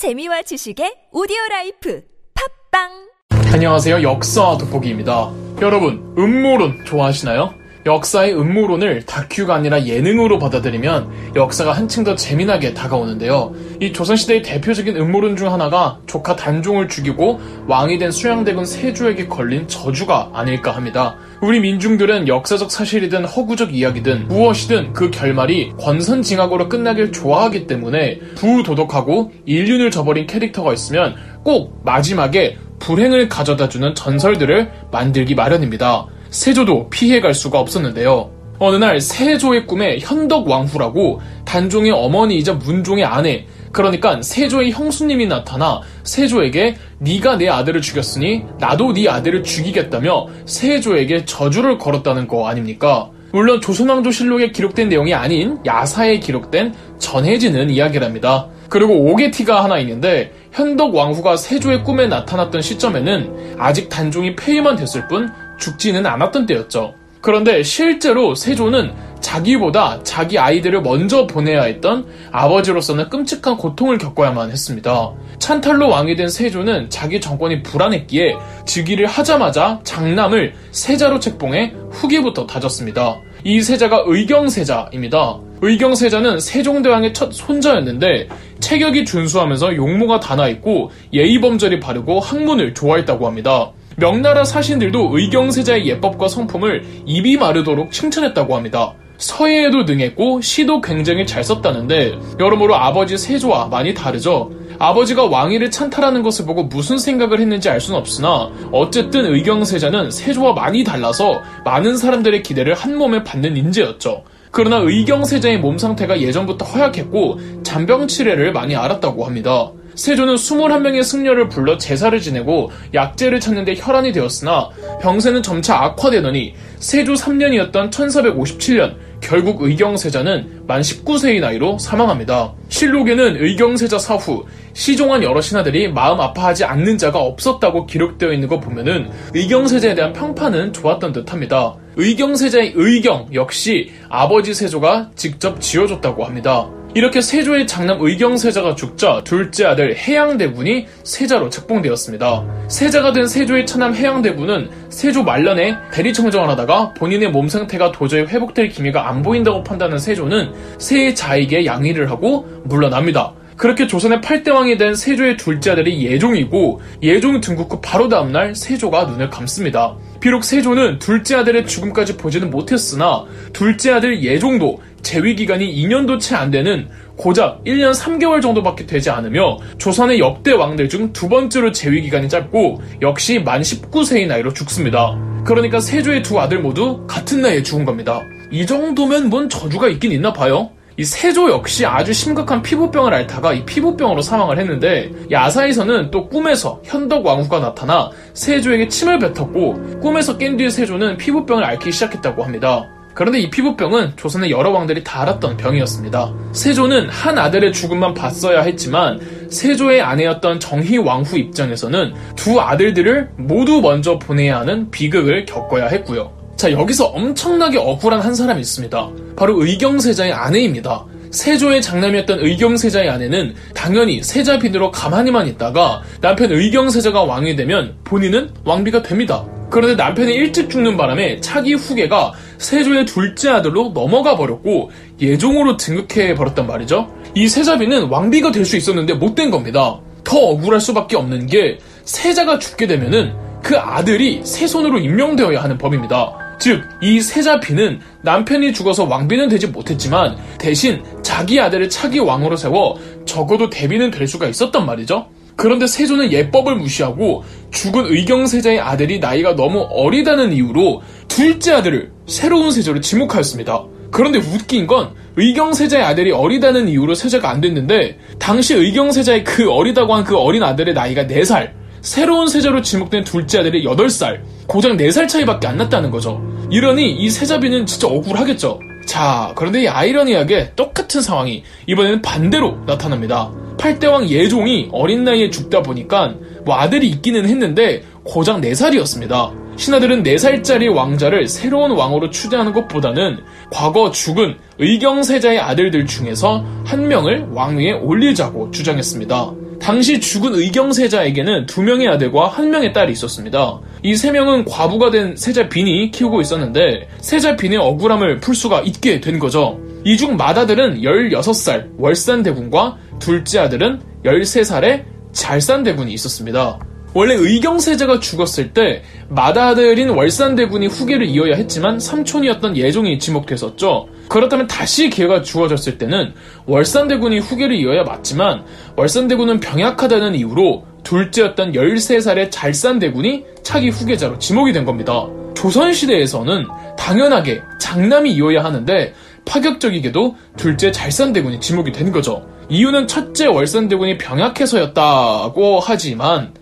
재미와 지식의 오디오 라이프 팟빵 안녕하세요. 역사 돋보기입니다. 여러분, 음모론 좋아하시나요? 역사의 음모론을 다큐가 아니라 예능으로 받아들이면 역사가 한층 더 재미나게 다가오는데요. 이 조선시대의 대표적인 음모론 중 하나가 조카 단종을 죽이고 왕이 된 수양대군 세조에게 걸린 저주가 아닐까 합니다. 우리 민중들은 역사적 사실이든 허구적 이야기든 무엇이든 그 결말이 권선징악으로 끝나길 좋아하기 때문에 부도덕하고 인륜을 저버린 캐릭터가 있으면 꼭 마지막에 불행을 가져다주는 전설들을 만들기 마련입니다. 세조도 피해갈 수가 없었는데요. 어느 날 세조의 꿈에 현덕왕후라고 단종의 어머니이자 문종의 아내 그러니까 세조의 형수님이 나타나 세조에게 네가 내 아들을 죽였으니 나도 네 아들을 죽이겠다며 세조에게 저주를 걸었다는 거 아닙니까? 물론 조선왕조실록에 기록된 내용이 아닌 야사에 기록된 전해지는 이야기랍니다. 그리고 오게티가 하나 있는데 현덕 왕후가 세조의 꿈에 나타났던 시점에는 아직 단종이 폐위만 됐을 뿐 죽지는 않았던 때였죠. 그런데 실제로 세조는 자기보다 자기 아이들을 먼저 보내야 했던 아버지로서는 끔찍한 고통을 겪어야만 했습니다. 찬탈로 왕이 된 세조는 자기 정권이 불안했기에 즉위를 하자마자 장남을 세자로 책봉해 후기부터 다졌습니다. 이 세자가 의경세자입니다. 의경세자는 세종대왕의 첫 손자였는데 체격이 준수하면서 용모가 단아있고 예의범절이 바르고 학문을 좋아했다고 합니다. 명나라 사신들도 의경세자의 예법과 성품을 입이 마르도록 칭찬했다고 합니다. 서예에도 능했고 시도 굉장히 잘 썼다는데 여러모로 아버지 세조와 많이 다르죠. 아버지가 왕위를 찬탈하는 것을 보고 무슨 생각을 했는지 알 수는 없으나 어쨌든 의경세자는 세조와 많이 달라서 많은 사람들의 기대를 한 몸에 받는 인재였죠. 그러나 의경세자의 몸 상태가 예전부터 허약했고 잔병치레를 많이 앓았다고 합니다. 세조는 21명의 승려를 불러 제사를 지내고 약재를 찾는데 혈안이 되었으나 병세는 점차 악화되더니 세조 3년이었던 1457년 결국 의경세자는 만 19세의 나이로 사망합니다. 실록에는 의경세자 사후 시종한 여러 신하들이 마음 아파하지 않는 자가 없었다고 기록되어 있는 거 보면은 의경세자에 대한 평판은 좋았던 듯합니다. 의경세자의 의경 역시 아버지 세조가 직접 지어줬다고 합니다. 이렇게 세조의 장남 의경세자가 죽자 둘째 아들 해양대군이 세자로 책봉되었습니다. 세자가 된 세조의 차남 해양대군은 세조 말년에 대리청정을 하다가 본인의 몸 상태가 도저히 회복될 기미가 안 보인다고 판단한 세조는 세자에게 양의를 하고 물러납니다. 그렇게 조선의 8대왕이 된 세조의 둘째 아들이 예종이고 예종 등국 후 바로 다음날 세조가 눈을 감습니다. 비록 세조는 둘째 아들의 죽음까지 보지는 못했으나 둘째 아들 예종도 재위 기간이 2년도 채 안 되는 고작 1년 3개월 정도밖에 되지 않으며 조선의 역대 왕들 중 두 번째로 재위 기간이 짧고 역시 만 19세의 나이로 죽습니다. 그러니까 세조의 두 아들 모두 같은 나이에 죽은 겁니다. 이 정도면 뭔 저주가 있긴 있나 봐요. 이 세조 역시 아주 심각한 피부병을 앓다가 이 피부병으로 사망을 했는데 야사에서는 또 꿈에서 현덕 왕후가 나타나 세조에게 침을 뱉었고 꿈에서 깬 뒤에 세조는 피부병을 앓기 시작했다고 합니다. 그런데 이 피부병은 조선의 여러 왕들이 다 앓았던 병이었습니다. 세조는 한 아들의 죽음만 봤어야 했지만 세조의 아내였던 정희 왕후 입장에서는 두 아들들을 모두 먼저 보내야 하는 비극을 겪어야 했고요. 자, 여기서 엄청나게 억울한 한 사람이 있습니다. 바로 의경세자의 아내입니다. 세조의 장남이었던 의경세자의 아내는 당연히 세자빈으로 가만히만 있다가 남편 의경세자가 왕이 되면 본인은 왕비가 됩니다. 그런데 남편이 일찍 죽는 바람에 차기 후계가 세조의 둘째 아들로 넘어가 버렸고 예종으로 등극해 버렸단 말이죠. 이 세자비는 왕비가 될 수 있었는데 못 된 겁니다. 더 억울할 수밖에 없는 게 세자가 죽게 되면은 그 아들이 세손으로 임명되어야 하는 법입니다. 즉, 이 세자비는 남편이 죽어서 왕비는 되지 못했지만 대신 자기 아들을 차기 왕으로 세워 적어도 대비는 될 수가 있었단 말이죠. 그런데 세조는 예법을 무시하고 죽은 의경세자의 아들이 나이가 너무 어리다는 이유로 둘째 아들을 새로운 세조로 지목하였습니다. 그런데 웃긴 건 의경세자의 아들이 어리다는 이유로 세자가 안 됐는데 당시 의경세자의 그 어리다고 한 그 어린 아들의 나이가 4살 새로운 세자로 지목된 둘째 아들이 8살 고작 4살 차이밖에 안 났다는 거죠. 이러니 이 세자비는 진짜 억울하겠죠. 자, 그런데 이 아이러니하게 똑같은 상황이 이번에는 반대로 나타납니다. 8대왕 예종이 어린 나이에 죽다 보니까 뭐 아들이 있기는 했는데 고작 4살이었습니다. 신하들은 4살짜리 왕자를 새로운 왕으로 추대하는 것보다는 과거 죽은 의경세자의 아들들 중에서 한 명을 왕위에 올리자고 주장했습니다. 당시 죽은 의경세자에게는 두 명의 아들과 한 명의 딸이 있었습니다. 이 세 명은 과부가 된 세자 빈이 키우고 있었는데 세자 빈의 억울함을 풀 수가 있게 된 거죠. 이 중 맏아들은 16살 월산대군과 둘째 아들은 13살의 잘산대군이 있었습니다. 원래 의경세자가 죽었을 때 맏아들인 월산대군이 후계를 이어야 했지만 삼촌이었던 예종이 지목됐었죠. 그렇다면 다시 기회가 주어졌을 때는 월산대군이 후계를 이어야 맞지만 월산대군은 병약하다는 이유로 둘째였던 13살의 잘산대군이 차기 후계자로 지목이 된 겁니다. 조선시대에서는 당연하게 장남이 이어야 하는데 파격적이게도 둘째 잘산대군이 지목이 된 거죠. 이유는 첫째 월산대군이 병약해서였다고 하지만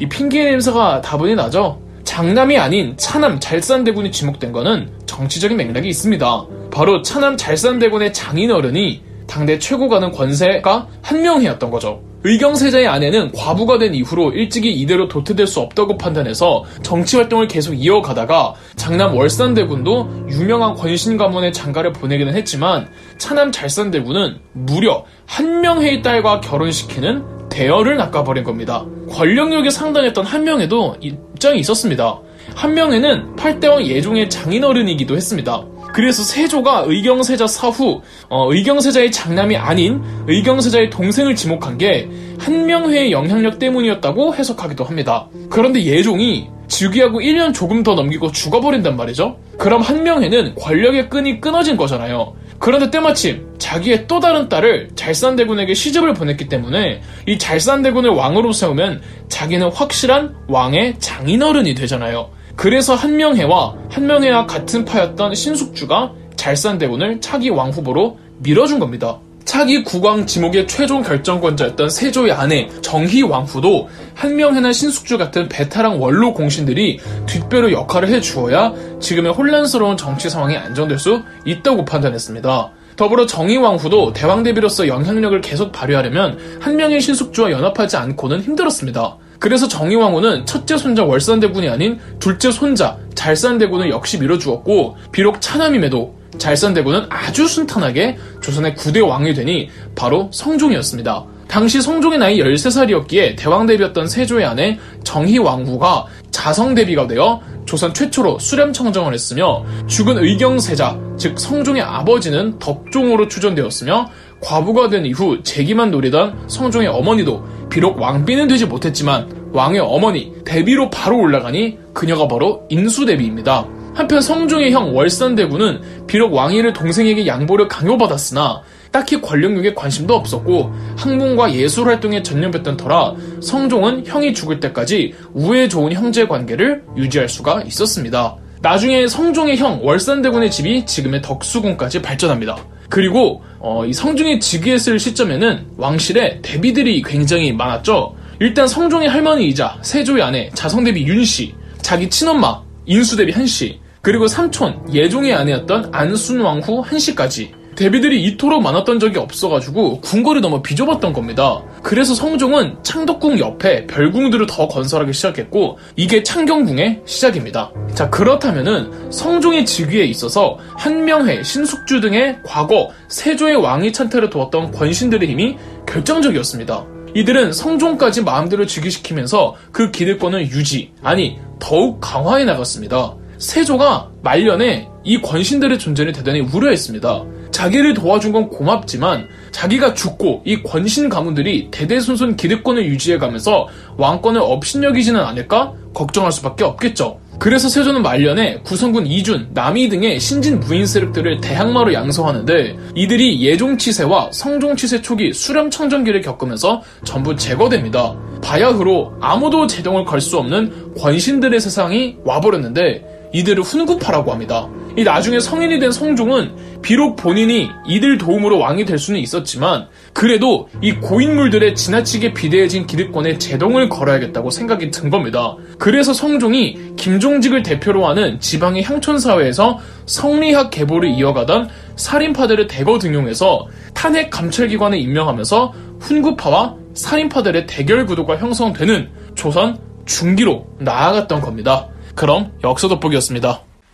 이 핑계 냄새가 다분히 나죠. 장남이 아닌 차남 잘산대군이 지목된 것은 정치적인 맥락이 있습니다. 바로 차남 잘산대군의 장인어른이 당대 최고 가는 권세가 한명회였던 거죠. 의경세자의 아내는 과부가 된 이후로 일찍이 이대로 도태될 수 없다고 판단해서 정치 활동을 계속 이어가다가 장남 월산대군도 유명한 권신 가문의 장가를 보내기는 했지만 차남 잘산대군은 무려 한명회의 딸과 결혼시키는 대열을 낚아버린 겁니다. 권력력이 상당했던 한명회도 입장이 있었습니다. 한명회는 8대왕 예종의 장인어른이기도 했습니다. 그래서 세조가 의경세자 사후 어, 의경세자의 장남이 아닌 의경세자의 동생을 지목한 게 한명회의 영향력 때문이었다고 해석하기도 합니다. 그런데 예종이 즉위하고 1년 조금 더 넘기고 죽어버린단 말이죠. 그럼 한명회는 권력의 끈이 끊어진 거잖아요. 그런데 때마침 자기의 또 다른 딸을 잘산대군에게 시집을 보냈기 때문에 이 잘산대군을 왕으로 세우면 자기는 확실한 왕의 장인어른이 되잖아요. 그래서 한명회와 한명회와 같은 파였던 신숙주가 잘산대군을 차기 왕 후보로 밀어준 겁니다. 차기 국왕 지목의 최종 결정권자였던 세조의 아내 정희 왕후도 한명회나 신숙주 같은 베테랑 원로 공신들이 뒷배로 역할을 해주어야 지금의 혼란스러운 정치 상황이 안정될 수 있다고 판단했습니다. 더불어 정희 왕후도 대왕 대비로서 영향력을 계속 발휘하려면 한명의 신숙주와 연합하지 않고는 힘들었습니다. 그래서 정의왕후는 첫째 손자 월산대군이 아닌 둘째 손자 잘산대군을 역시 밀어주었고 비록 차남임에도 잘산대군은 아주 순탄하게 조선의 9대 왕이 되니 바로 성종이었습니다. 당시 성종의 나이 13살이었기에 대왕대비였던 세조의 아내 정희왕후가 자성대비가 되어 조선 최초로 수렴청정을 했으며 죽은 의경세자 즉 성종의 아버지는 덕종으로 추전되었으며 과부가 된 이후 재기만 노리던 성종의 어머니도 비록 왕비는 되지 못했지만 왕의 어머니 대비로 바로 올라가니 그녀가 바로 인수대비입니다. 한편 성종의 형 월산대군은 비록 왕위를 동생에게 양보를 강요받았으나 딱히 권력욕에 관심도 없었고 학문과 예술 활동에 전념했던 터라 성종은 형이 죽을 때까지 우애 좋은 형제 관계를 유지할 수가 있었습니다. 나중에 성종의 형 월산대군의 집이 지금의 덕수궁까지 발전합니다. 그리고 어, 이 성종이 즉위했을 시점에는 왕실에 대비들이 굉장히 많았죠. 일단 성종의 할머니이자 세조의 아내 자성대비 윤씨, 자기 친엄마 인수대비 한씨, 그리고 삼촌 예종의 아내였던 안순왕후 한씨까지 대비들이 이토록 많았던 적이 없어가지고 궁궐이 너무 비좁았던 겁니다. 그래서 성종은 창덕궁 옆에 별궁들을 더 건설하기 시작했고 이게 창경궁의 시작입니다. 자 그렇다면은 성종의 즉위에 있어서 한명회, 신숙주 등의 과거 세조의 왕위 찬탈을 도왔던 권신들의 힘이 결정적이었습니다. 이들은 성종까지 마음대로 즉위시키면서 그 기득권을 유지, 아니 더욱 강화해 나갔습니다. 세조가 말년에 이 권신들의 존재를 대단히 우려했습니다. 자기를 도와준 건 고맙지만 자기가 죽고 이 권신 가문들이 대대손손 기득권을 유지해가면서 왕권을 업신여기지는 않을까 걱정할 수밖에 없겠죠. 그래서 세조는 말년에 구성군 이준, 남이 등의 신진 무인 세력들을 대항마로 양성하는데 이들이 예종치세와 성종치세 초기 수렴청정기를 겪으면서 전부 제거됩니다. 바야흐로 아무도 제동을 걸 수 없는 권신들의 세상이 와버렸는데 이들을 훈구파라고 합니다. 이 나중에 성인이 된 성종은 비록 본인이 이들 도움으로 왕이 될 수는 있었지만 그래도 이 고인물들의 지나치게 비대해진 기득권에 제동을 걸어야겠다고 생각이 든 겁니다. 그래서 성종이 김종직을 대표로 하는 지방의 향촌사회에서 성리학 계보를 이어가던 살인파들을 대거 등용해서 탄핵 감찰기관에 임명하면서 훈구파와 살인파들의 대결 구도가 형성되는 조선 중기로 나아갔던 겁니다. 그럼 역사 돋보기였습니다.